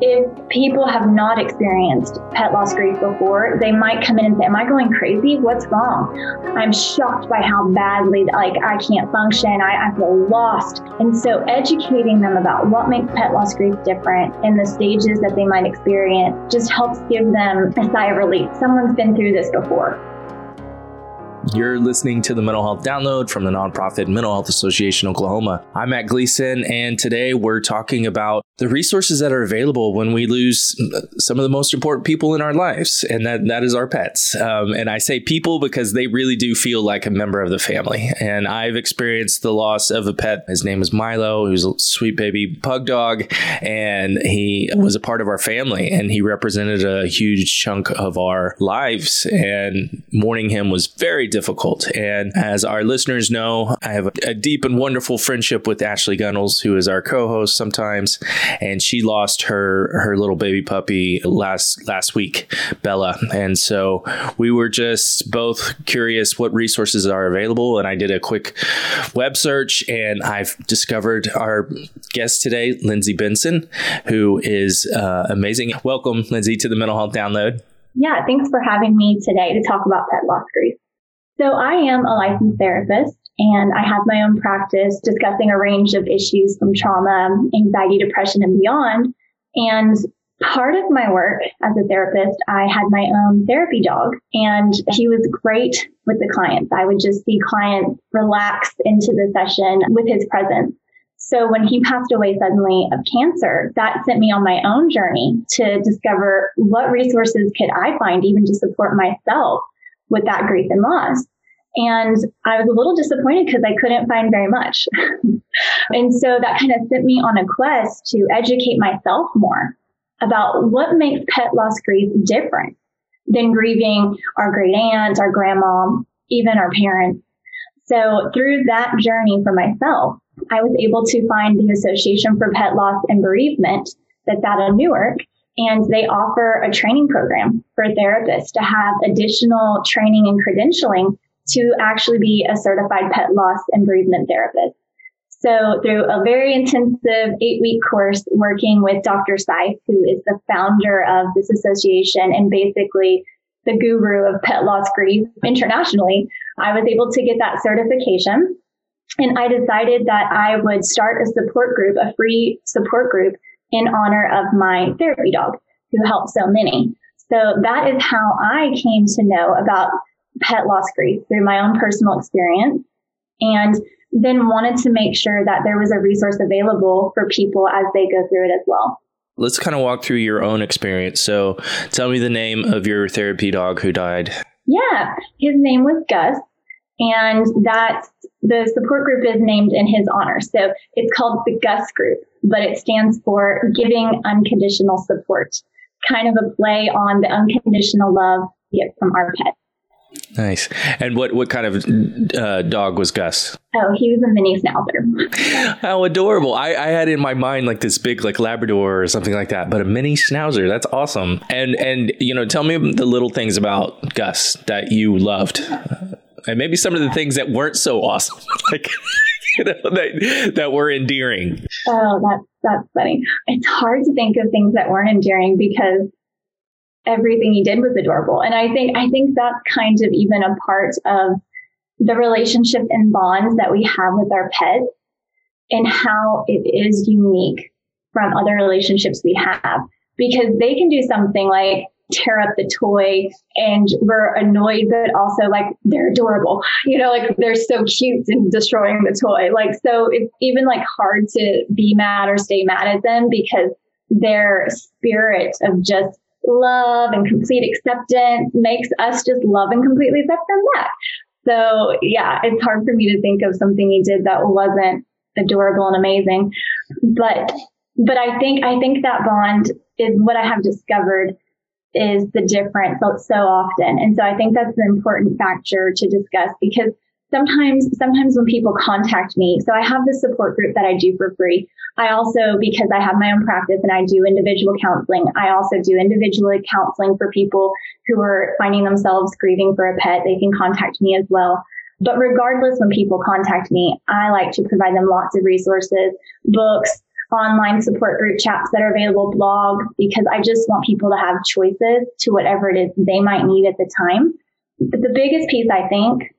if people have not experienced pet loss grief before, they might come in and say, Am I going crazy? What's wrong? I'm shocked by how badly, like, I can't function. I, I feel lost. And so, educating them about what makes pet loss grief different and the stages that they might experience just helps give them a sigh of relief. Someone's been through this before. You're listening to the Mental Health Download from the nonprofit Mental Health Association Oklahoma. I'm Matt Gleason, and today we're talking about the resources that are available when we lose some of the most important people in our lives, and that, that is our pets. Um, and I say people because they really do feel like a member of the family. And I've experienced the loss of a pet. His name is Milo, who's a sweet baby pug dog, and he was a part of our family, and he represented a huge chunk of our lives. And mourning him was very difficult difficult. And as our listeners know, I have a deep and wonderful friendship with Ashley Gunnels, who is our co-host sometimes, and she lost her her little baby puppy last last week, Bella. And so we were just both curious what resources are available, and I did a quick web search, and I've discovered our guest today, Lindsay Benson, who is uh, amazing. Welcome, Lindsay, to the Mental Health Download. Yeah, thanks for having me today to talk about pet loss grief. So I am a licensed therapist and I have my own practice discussing a range of issues from trauma, anxiety, depression, and beyond. And part of my work as a therapist, I had my own therapy dog and he was great with the clients. I would just see clients relax into the session with his presence. So when he passed away suddenly of cancer, that sent me on my own journey to discover what resources could I find even to support myself with that grief and loss. And I was a little disappointed because I couldn't find very much. and so that kind of sent me on a quest to educate myself more about what makes pet loss grief different than grieving our great aunt, our grandma, even our parents. So through that journey for myself, I was able to find the Association for Pet Loss and Bereavement that's out of Newark and they offer a training program for therapists to have additional training and credentialing to actually be a certified pet loss and bereavement therapist. So through a very intensive eight week course working with Dr. Sife, who is the founder of this association and basically the guru of pet loss grief internationally, I was able to get that certification. And I decided that I would start a support group, a free support group in honor of my therapy dog who helped so many. So that is how I came to know about pet loss grief through my own personal experience and then wanted to make sure that there was a resource available for people as they go through it as well. Let's kind of walk through your own experience. So tell me the name of your therapy dog who died. Yeah, his name was Gus. And that's the support group is named in his honor. So it's called the GUS group but it stands for Giving Unconditional Support, kind of a play on the unconditional love we get from our pets. Nice. And what, what kind of uh, dog was Gus? Oh, he was a mini schnauzer. How adorable. I, I had in my mind like this big like Labrador or something like that, but a mini schnauzer. That's awesome. And and you know, tell me the little things about Gus that you loved. And maybe some of the things that weren't so awesome. like you know, that, that were endearing. Oh, that's, that's funny. It's hard to think of things that weren't endearing because everything he did was adorable. And I think, I think that's kind of even a part of the relationship and bonds that we have with our pets and how it is unique from other relationships we have because they can do something like tear up the toy and we're annoyed, but also like they're adorable. You know, like they're so cute and destroying the toy. Like, so it's even like hard to be mad or stay mad at them because their spirit of just love and complete acceptance makes us just love and completely accept them back. So yeah, it's hard for me to think of something he did that wasn't adorable and amazing. But, but I think, I think that bond is what I have discovered is the difference so often. And so I think that's an important factor to discuss because sometimes, sometimes when people contact me, so I have this support group that I do for free. I also, because I have my own practice and I do individual counseling, I also do individual counseling for people who are finding themselves grieving for a pet. They can contact me as well. But regardless, when people contact me, I like to provide them lots of resources, books, online support group chats that are available, blog, because I just want people to have choices to whatever it is they might need at the time. But the biggest piece, I think,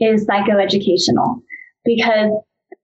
is psychoeducational because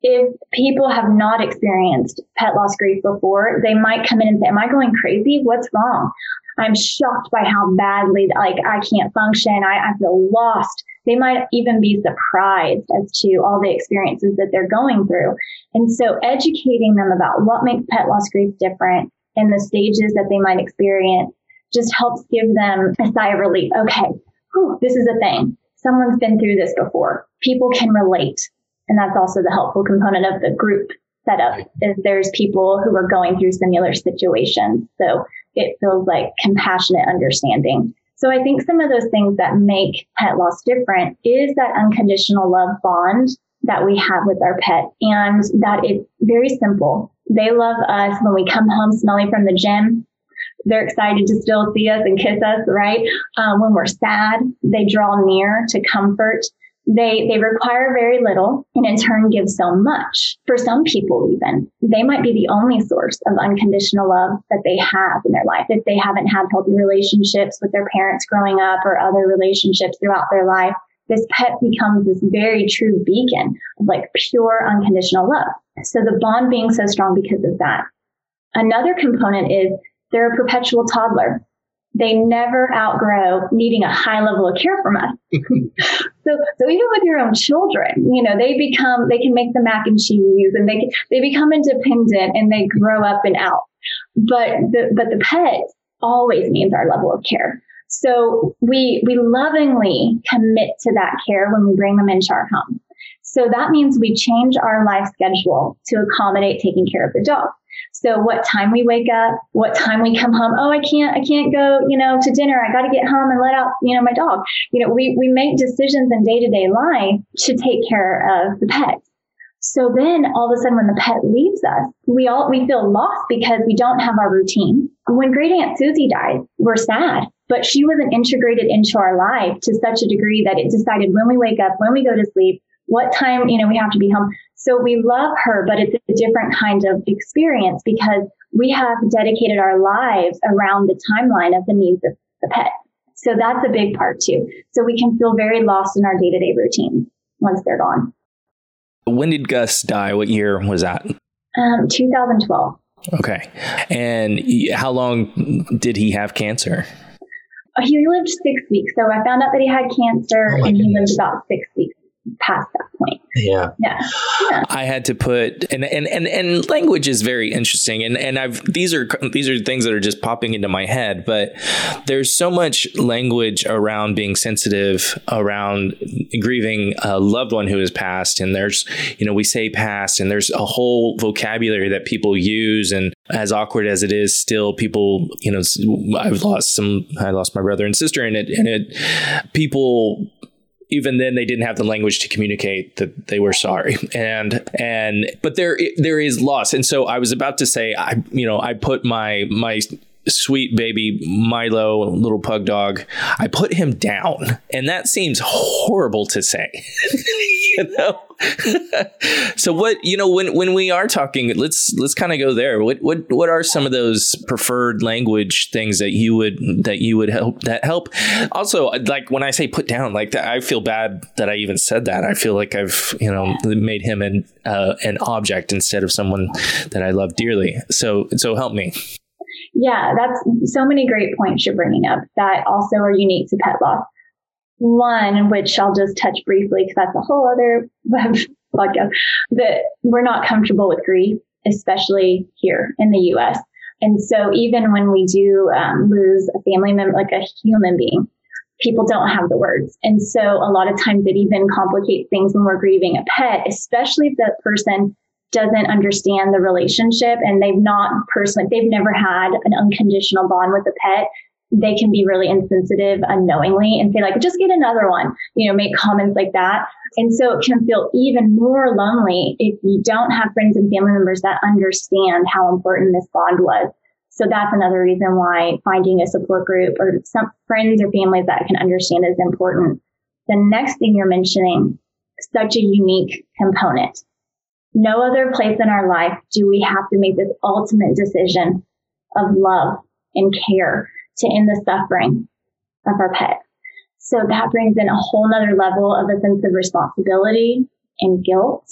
if people have not experienced pet loss grief before, they might come in and say, Am I going crazy? What's wrong? I'm shocked by how badly, like, I can't function. I, I feel lost. They might even be surprised as to all the experiences that they're going through. And so educating them about what makes pet loss grief different and the stages that they might experience just helps give them a sigh of relief. Okay, whew, this is a thing. Someone's been through this before. People can relate. And that's also the helpful component of the group setup is there's people who are going through similar situations. So it feels like compassionate understanding. So I think some of those things that make pet loss different is that unconditional love bond that we have with our pet and that it's very simple. They love us when we come home smelly from the gym. They're excited to still see us and kiss us, right? Um, when we're sad, they draw near to comfort. They, they require very little and in turn give so much. For some people, even, they might be the only source of unconditional love that they have in their life. If they haven't had healthy relationships with their parents growing up or other relationships throughout their life, this pet becomes this very true beacon of like pure unconditional love. So the bond being so strong because of that. Another component is they're a perpetual toddler they never outgrow needing a high level of care from us. so, so even with your own children, you know, they become, they can make the mac and cheese and they, they become independent and they grow up and out. But the, but the pet always needs our level of care. So we, we lovingly commit to that care when we bring them into our home. So that means we change our life schedule to accommodate taking care of the dog. So what time we wake up, what time we come home. Oh, I can't, I can't go, you know, to dinner. I got to get home and let out, you know, my dog. You know, we, we make decisions in day to day life to take care of the pet. So then all of a sudden when the pet leaves us, we all, we feel lost because we don't have our routine. When great aunt Susie died, we're sad, but she wasn't integrated into our life to such a degree that it decided when we wake up, when we go to sleep, what time, you know, we have to be home. So we love her, but it's a different kind of experience because we have dedicated our lives around the timeline of the needs of the pet. So that's a big part too. So we can feel very lost in our day to day routine once they're gone. When did Gus die? What year was that? Um, 2012. Okay. And how long did he have cancer? He lived six weeks. So I found out that he had cancer oh and he lived about six weeks past that point. Yeah. Yeah. yeah. I had to put and, and and and language is very interesting and and I've these are these are things that are just popping into my head, but there's so much language around being sensitive around grieving a loved one who has passed and there's you know we say past and there's a whole vocabulary that people use and as awkward as it is still people you know I've lost some I lost my brother and sister and it and it people even then they didn't have the language to communicate that they were sorry. And and but there there is loss. And so i was about to say i you know i put my my sweet baby Milo, little pug dog, I put him down. And that seems horrible to say. you know? so what, you know, when when we are talking, let's let's kind of go there. What what what are some of those preferred language things that you would that you would help that help? Also, like when I say put down, like I feel bad that I even said that. I feel like I've, you know, made him an uh, an object instead of someone that I love dearly. So so help me. Yeah, that's so many great points you're bringing up that also are unique to pet loss. One, which I'll just touch briefly because that's a whole other podcast, that we're not comfortable with grief, especially here in the U.S. And so even when we do um, lose a family member, like a human being, people don't have the words. And so a lot of times it even complicates things when we're grieving a pet, especially if the person doesn't understand the relationship and they've not personally, they've never had an unconditional bond with a pet, they can be really insensitive unknowingly and say like, just get another one, you know, make comments like that. And so it can feel even more lonely if you don't have friends and family members that understand how important this bond was. So that's another reason why finding a support group or some friends or families that can understand is important. The next thing you're mentioning, such a unique component No other place in our life do we have to make this ultimate decision of love and care to end the suffering of our pet. So that brings in a whole nother level of a sense of responsibility and guilt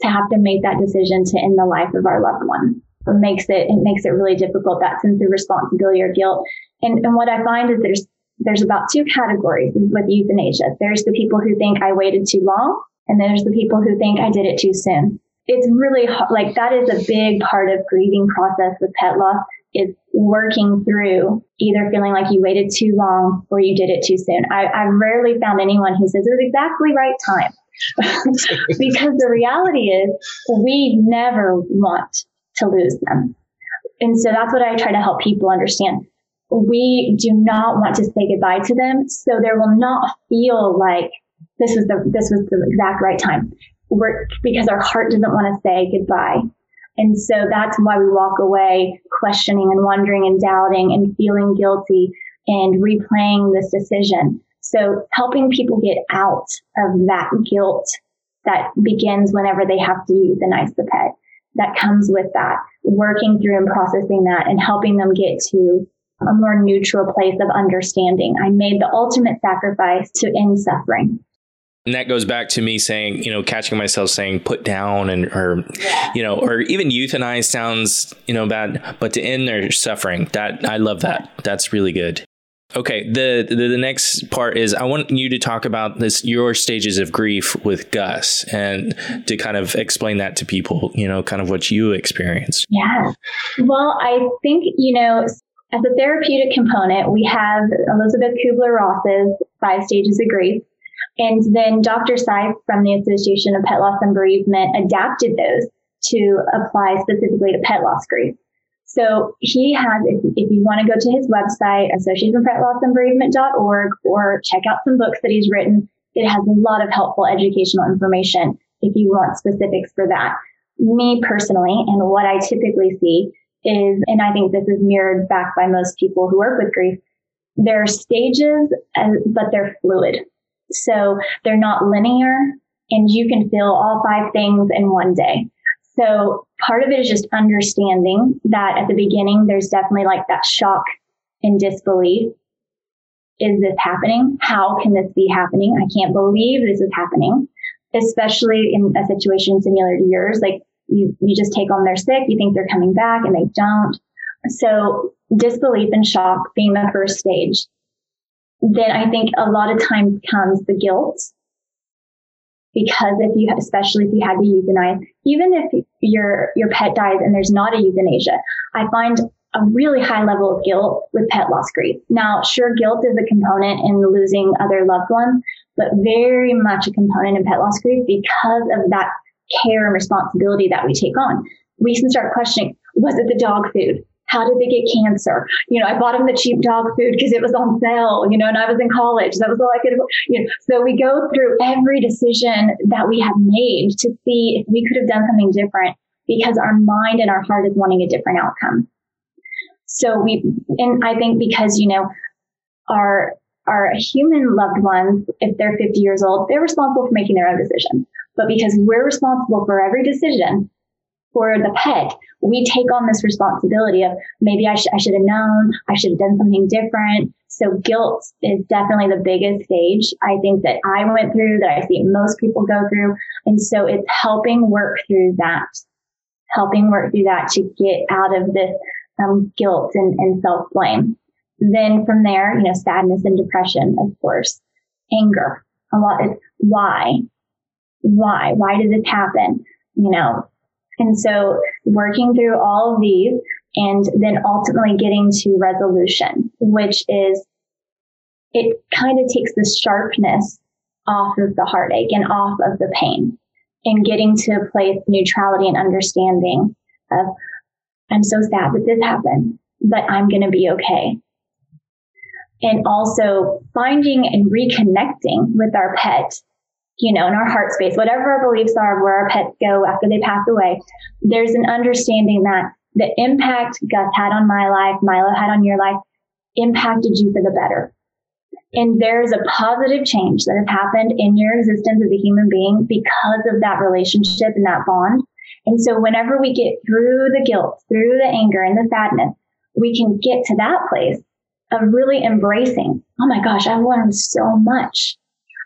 to have to make that decision to end the life of our loved one. It makes it, it makes it really difficult, that sense of responsibility or guilt. And, and what I find is there's, there's about two categories with euthanasia. There's the people who think I waited too long, and there's the people who think I did it too soon. It's really like that is a big part of grieving process with pet loss is working through either feeling like you waited too long or you did it too soon. I, I've rarely found anyone who says it was exactly right time. because the reality is we never want to lose them. And so that's what I try to help people understand. We do not want to say goodbye to them. So there will not feel like this was the, this was the exact right time. We're, because our heart doesn't want to say goodbye. And so that's why we walk away questioning and wondering and doubting and feeling guilty and replaying this decision. So helping people get out of that guilt that begins whenever they have to euthanize the pet that comes with that, working through and processing that and helping them get to a more neutral place of understanding. I made the ultimate sacrifice to end suffering. And that goes back to me saying, you know, catching myself saying put down and, or, you know, or even euthanize sounds, you know, bad, but to end their suffering, that I love that. That's really good. Okay, the, the, the next part is I want you to talk about this your stages of grief with Gus and to kind of explain that to people, you know, kind of what you experienced. Yeah. Well, I think, you know, as a therapeutic component, we have Elisabeth Kübler-Ross's five stages of grief. And then Dr. Sife from the Association of Pet Loss and Bereavement adapted those to apply specifically to pet loss grief. So he has, if, if you want to go to his website, associationpetlossandbereavement.org, or check out some books that he's written, it has a lot of helpful educational information if you want specifics for that. Me personally, and what I typically see is, and I think this is mirrored back by most people who work with grief, there are stages, uh, but they're fluid. So they're not linear and you can feel all five things in one day. So part of it is just understanding that at the beginning, there's definitely like that shock and disbelief. Is this happening? How can this be happening? I can't believe this is happening, especially in a situation similar to yours. Like you, you just take on their sick, you think they're coming back and they don't. So disbelief and shock being the first stage. Then I think a lot of times comes the guilt because if you, especially if you had to euthanize, even if your, your pet dies and there's not a euthanasia, I find a really high level of guilt with pet loss grief. Now, sure, guilt is a component in losing other loved ones, but very much a component in pet loss grief because of that care and responsibility that we take on. We can start questioning, was it the dog food? How did they get cancer? You know, I bought them the cheap dog food because it was on sale, you know, and I was in college. That was all I could, you know. So we go through every decision that we have made to see if we could have done something different because our mind and our heart is wanting a different outcome. So we, and I think because, you know, our, our human loved ones, if they're 50 years old, they're responsible for making their own decision. But because we're responsible for every decision for the pet, we take on this responsibility of maybe I, sh- I should have known, I should have done something different. So guilt is definitely the biggest stage I think that I went through, that I see most people go through. And so it's helping work through that, helping work through that to get out of this um, guilt and, and self blame. Then from there, you know, sadness and depression, of course, anger. A lot is why, why, why did this happen? You know, and so working through all of these and then ultimately getting to resolution, which is it kind of takes the sharpness off of the heartache and off of the pain and getting to a place of neutrality and understanding of I'm so sad that this happened, but I'm going to be okay. And also finding and reconnecting with our pet you know, in our heart space, whatever our beliefs are, where our pets go after they pass away, there's an understanding that the impact Gus had on my life, Milo had on your life, impacted you for the better. And there's a positive change that has happened in your existence as a human being because of that relationship and that bond. And so whenever we get through the guilt, through the anger and the sadness, we can get to that place of really embracing, oh my gosh, I've learned so much.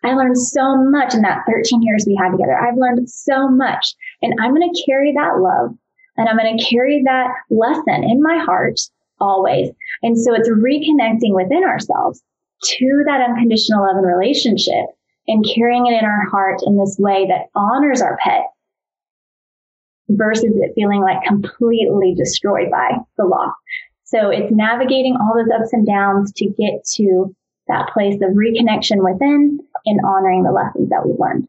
I learned so much in that 13 years we had together. I've learned so much and I'm going to carry that love and I'm going to carry that lesson in my heart always. And so it's reconnecting within ourselves to that unconditional love and relationship and carrying it in our heart in this way that honors our pet versus it feeling like completely destroyed by the loss. So it's navigating all those ups and downs to get to that place of reconnection within and honoring the lessons that we've learned.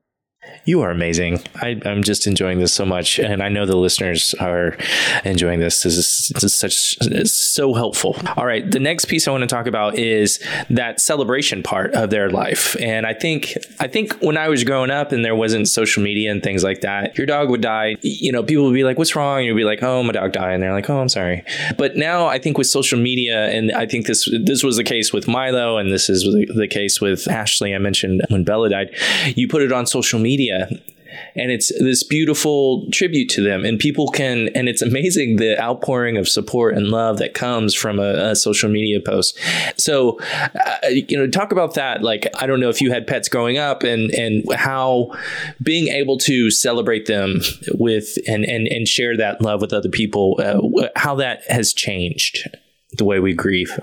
You are amazing. I, am just enjoying this so much, and I know the listeners are enjoying this. This is, this is such it's so helpful. All right, the next piece I want to talk about is that celebration part of their life, and I think I think when I was growing up and there wasn't social media and things like that, your dog would die. You know, people would be like, "What's wrong?" You'd be like, "Oh, my dog died," and they're like, "Oh, I'm sorry." But now I think with social media, and I think this this was the case with Milo, and this is the case with Ashley. I mentioned when Bella died. You put it on social media media and it's this beautiful tribute to them. And people can and it's amazing the outpouring of support and love that comes from a, a social media post. So uh, you know talk about that. Like i don't know if you had pets growing up and and how being able to celebrate them with and and, and share that love with other people uh, how that has changed the way we grieve.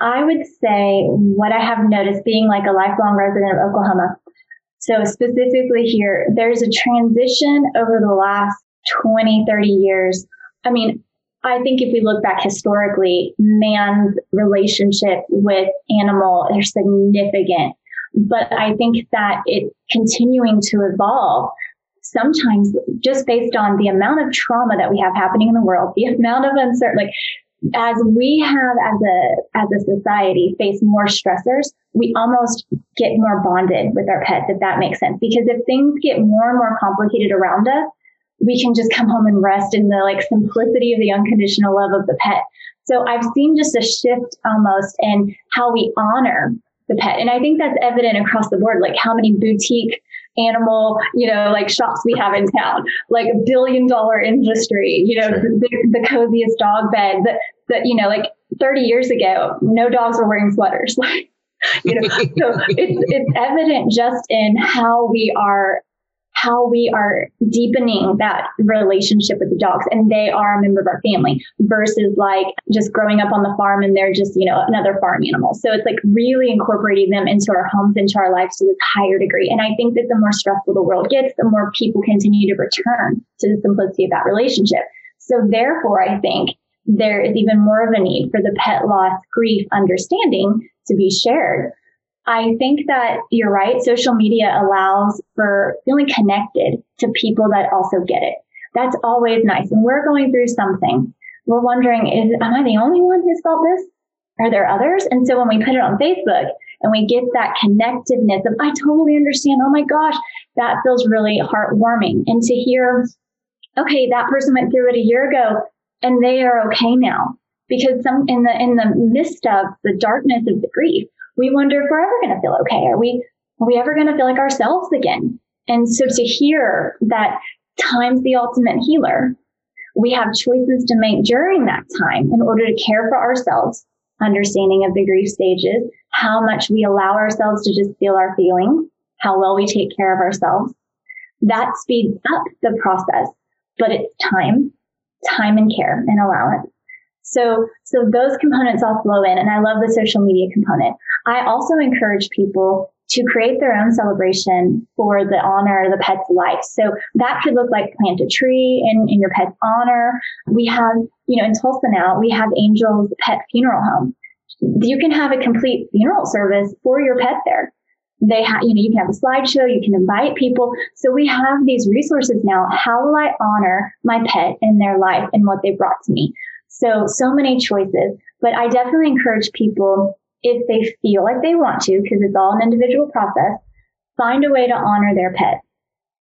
I would say what I have noticed being like a lifelong resident of Oklahoma so specifically here, there's a transition over the last 20, 30 years. I mean, I think if we look back historically, man's relationship with animal is significant. But I think that it's continuing to evolve sometimes just based on the amount of trauma that we have happening in the world, the amount of uncertainty, like as we have as a as a society face more stressors, we almost get more bonded with our pets, if that makes sense. Because if things get more and more complicated around us, we can just come home and rest in the like simplicity of the unconditional love of the pet. So I've seen just a shift almost in how we honor the pet. And I think that's evident across the board, like how many boutique animal, you know, like shops we have in town, like a billion dollar industry, you know, sure. the, the, coziest dog bed that, that, you know, like 30 years ago, no dogs were wearing sweaters. Like, you know, so it's, it's evident just in how we are how we are deepening that relationship with the dogs and they are a member of our family versus like just growing up on the farm and they're just, you know, another farm animal. So it's like really incorporating them into our homes, into our lives to this higher degree. And I think that the more stressful the world gets, the more people continue to return to the simplicity of that relationship. So therefore, I think there is even more of a need for the pet loss grief understanding to be shared I think that you're right. Social media allows for feeling connected to people that also get it. That's always nice. When we're going through something, we're wondering, is, am I the only one who's felt this? Are there others? And so when we put it on Facebook and we get that connectiveness of, I totally understand. Oh my gosh, that feels really heartwarming. And to hear, okay, that person went through it a year ago and they are okay now. Because some in the in the midst of the darkness of the grief, we wonder if we're ever going to feel okay. Are we, are we ever going to feel like ourselves again? And so to hear that time's the ultimate healer, we have choices to make during that time in order to care for ourselves, understanding of the grief stages, how much we allow ourselves to just feel our feelings, how well we take care of ourselves. That speeds up the process, but it's time, time and care and allowance. So, so those components all flow in and I love the social media component. I also encourage people to create their own celebration for the honor of the pet's life. So that could look like plant a tree in, in your pet's honor. We have, you know, in Tulsa now, we have Angel's Pet Funeral Home. You can have a complete funeral service for your pet there. They have, you know, you can have a slideshow, you can invite people. So we have these resources now. How will I honor my pet in their life and what they brought to me? So, so many choices, but I definitely encourage people if they feel like they want to, because it's all an individual process, find a way to honor their pet.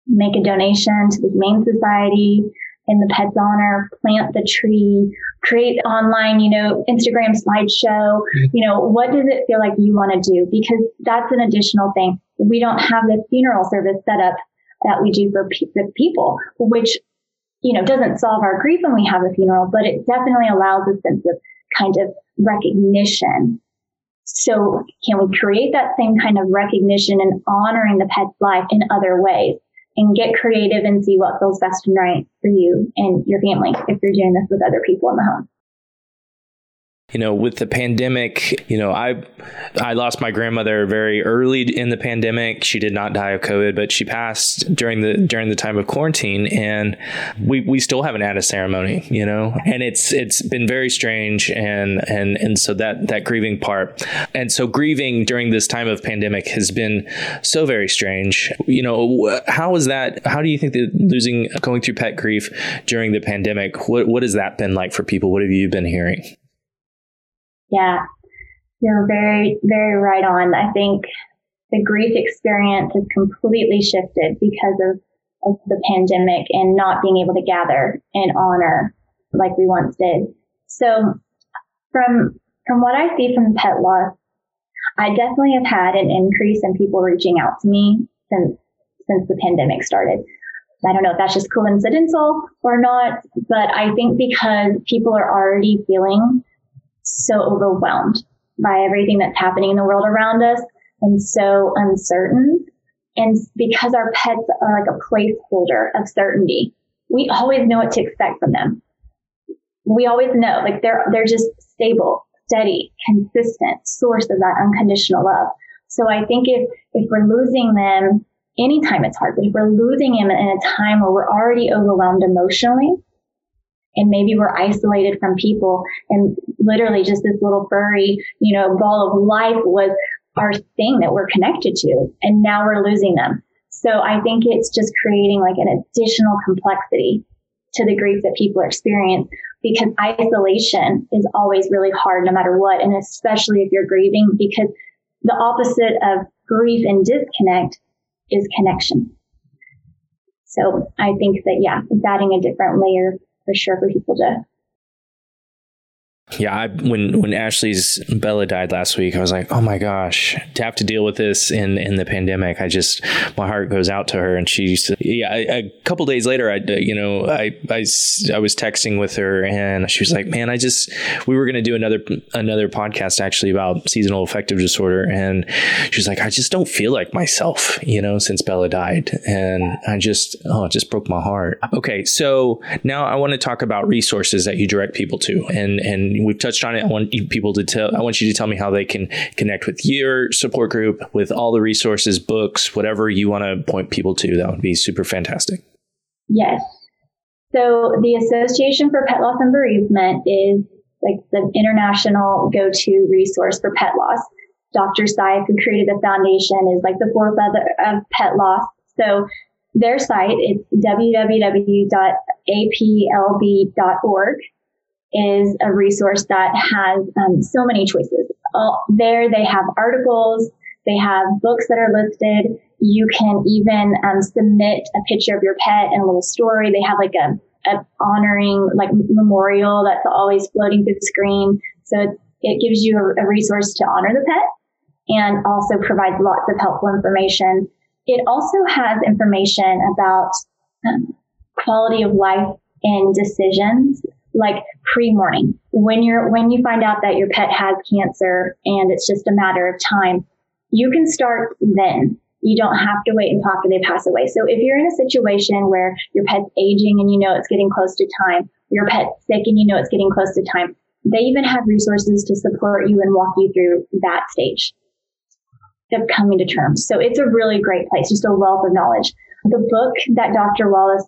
Make a donation to the Humane Society in the pet's honor, plant the tree, create online, you know, Instagram slideshow. Mm-hmm. You know, what does it feel like you want to do? Because that's an additional thing. We don't have the funeral service set up that we do for pe- people, which you know, doesn't solve our grief when we have a funeral, but it definitely allows a sense of kind of recognition. So can we create that same kind of recognition and honoring the pet's life in other ways and get creative and see what feels best and right for you and your family if you're doing this with other people in the home? You know with the pandemic you know i i lost my grandmother very early in the pandemic. She did not die of covid but she passed during the during the time of quarantine. And we we still haven't had a ceremony you know and it's it's been very strange. And and and so that that grieving part and so grieving during this time of pandemic has been so very strange. You know how is that how do you think that losing going through pet grief during the pandemic what what has that been like for people? What have you been hearing yeah, you're very, very right on. I think the grief experience has completely shifted because of, of the pandemic and not being able to gather and honor like we once did. So from from what I see from pet loss, I definitely have had an increase in people reaching out to me since since the pandemic started. I don't know if that's just coincidental or not, but I think because people are already feeling so overwhelmed by everything that's happening in the world around us and so uncertain. And because our pets are like a placeholder of certainty, we always know what to expect from them. We always know, like they're, they're just stable, steady, consistent source of that unconditional love. So I think if, if we're losing them anytime it's hard, but if we're losing them in a time where we're already overwhelmed emotionally, and maybe we're isolated from people and literally just this little furry, you know, ball of life was our thing that we're connected to. And now we're losing them. So I think it's just creating like an additional complexity to the grief that people experience because isolation is always really hard no matter what. And especially if you're grieving because the opposite of grief and disconnect is connection. So I think that, yeah, it's adding a different layer for sure for people to yeah, I, when when Ashley's Bella died last week, I was like, oh my gosh, to have to deal with this in in the pandemic, I just my heart goes out to her. And she's yeah, I, a couple days later, I you know I, I I was texting with her, and she was like, man, I just we were gonna do another another podcast actually about seasonal affective disorder, and she was like, I just don't feel like myself, you know, since Bella died, and I just oh, it just broke my heart. Okay, so now I want to talk about resources that you direct people to, and and we've touched on it. I want people to tell. I want you to tell me how they can connect with your support group, with all the resources, books, whatever you want to point people to. That would be super fantastic. Yes. So the Association for Pet Loss and Bereavement is like the international go-to resource for pet loss. Dr. Sife, who created the foundation, is like the forefather of pet loss. So their site is www.aplb.org is a resource that has um, so many choices. All, there they have articles, they have books that are listed. You can even um, submit a picture of your pet and a little story. They have like a, a honoring like memorial that's always floating through the screen. So it, it gives you a, a resource to honor the pet and also provides lots of helpful information. It also has information about um, quality of life and decisions like pre-mourning. When you're when you find out that your pet has cancer and it's just a matter of time you can start then. You don't have to wait until after they pass away. So if you're in a situation where your pet's aging and you know it's getting close to time your pet's sick and you know it's getting close to time they even have resources to support you and walk you through that stage of coming to terms. So it's a really great place just a wealth of knowledge. The book that dr wallace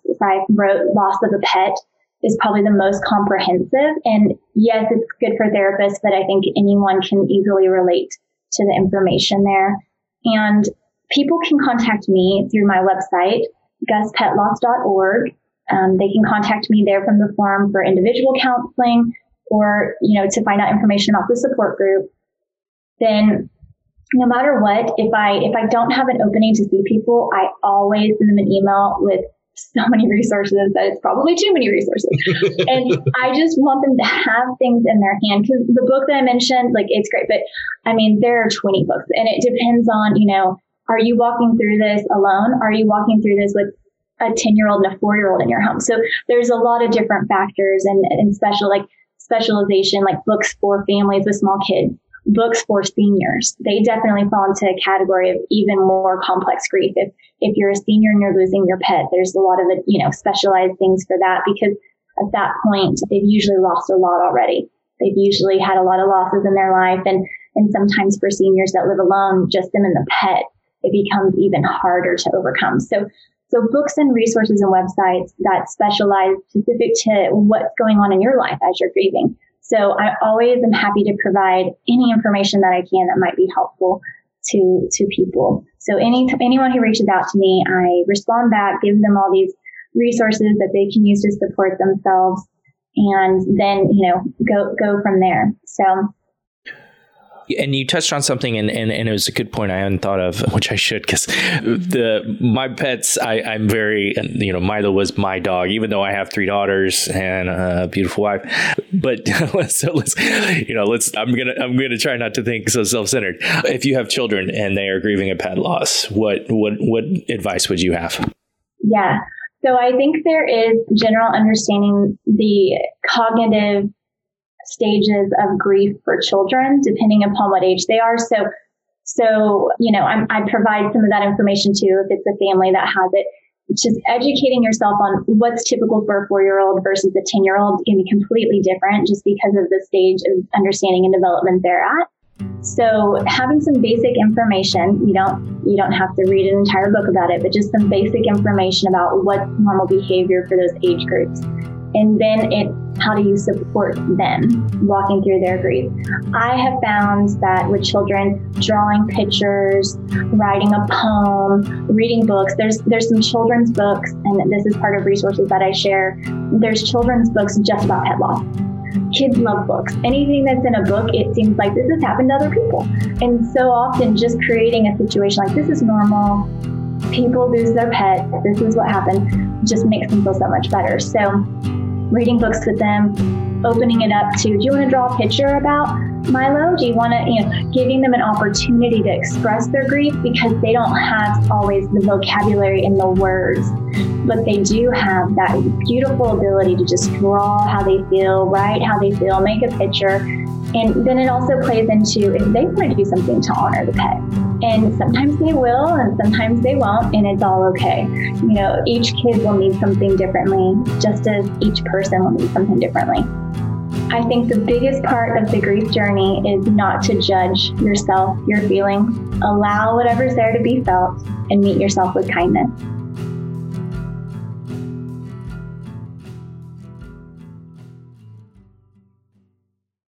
wrote loss of a pet is probably the most comprehensive. And yes, it's good for therapists, but I think anyone can easily relate to the information there. And people can contact me through my website, guspetloss.org. Um, they can contact me there from the forum for individual counseling or, you know, to find out information about the support group. Then no matter what, if I, if I don't have an opening to see people, I always send them an email with so many resources that it's probably too many resources. and I just want them to have things in their hand because the book that I mentioned, like it's great, but I mean, there are 20 books and it depends on, you know, are you walking through this alone? Are you walking through this with a 10 year old and a four year old in your home. So there's a lot of different factors and, and special, like specialization, like books for families with small kids, books for seniors. They definitely fall into a category of even more complex grief. If, if you're a senior and you're losing your pet, there's a lot of, you know, specialized things for that because at that point, they've usually lost a lot already. They've usually had a lot of losses in their life. And, and sometimes for seniors that live alone, just them and the pet, it becomes even harder to overcome. So, so books and resources and websites that specialize specific to what's going on in your life as you're grieving. So I always am happy to provide any information that I can that might be helpful to, to people. So any, anyone who reaches out to me, I respond back, give them all these resources that they can use to support themselves and then, you know, go, go from there. So and you touched on something, and, and, and it was a good point I hadn't thought of, which I should, because the my pets, I, I'm very, you know, Milo was my dog, even though I have three daughters and a beautiful wife. But so let's, you know, let's. I'm gonna I'm gonna try not to think so self centered. If you have children and they are grieving a pet loss, what what what advice would you have? Yeah. So I think there is general understanding the cognitive stages of grief for children, depending upon what age they are. So, so you know, I'm, I provide some of that information too if it's a family that has it. Just educating yourself on what's typical for a four year old versus a 10 year old can be completely different just because of the stage of understanding and development they're at. So having some basic information, you don't you don't have to read an entire book about it, but just some basic information about what's normal behavior for those age groups. And then how do you support them walking through their grief? I have found that with children, drawing pictures, writing a poem, reading books, there's there's some children's books, and this is part of resources that I share. There's children's books just about pet loss kids love books. Anything that's in a book, it seems like this has happened to other people. And so often, just creating a situation like this is normal, people lose their pet, this is what happened, just makes them feel so much better. So, reading books with them, opening it up to, do you want to draw a picture about Milo? Do you want to, you know, giving them an opportunity to express their grief because they don't have always the vocabulary and the words, but they do have that beautiful ability to just draw how they feel, write how they feel, make a picture. And then it also plays into if they want to do something to honor the pet. And sometimes they will, and sometimes they won't, and it's all okay. You know, each kid will need something differently, just as each person will need something differently. I think the biggest part of the grief journey is not to judge yourself, your feelings. Allow whatever's there to be felt and meet yourself with kindness.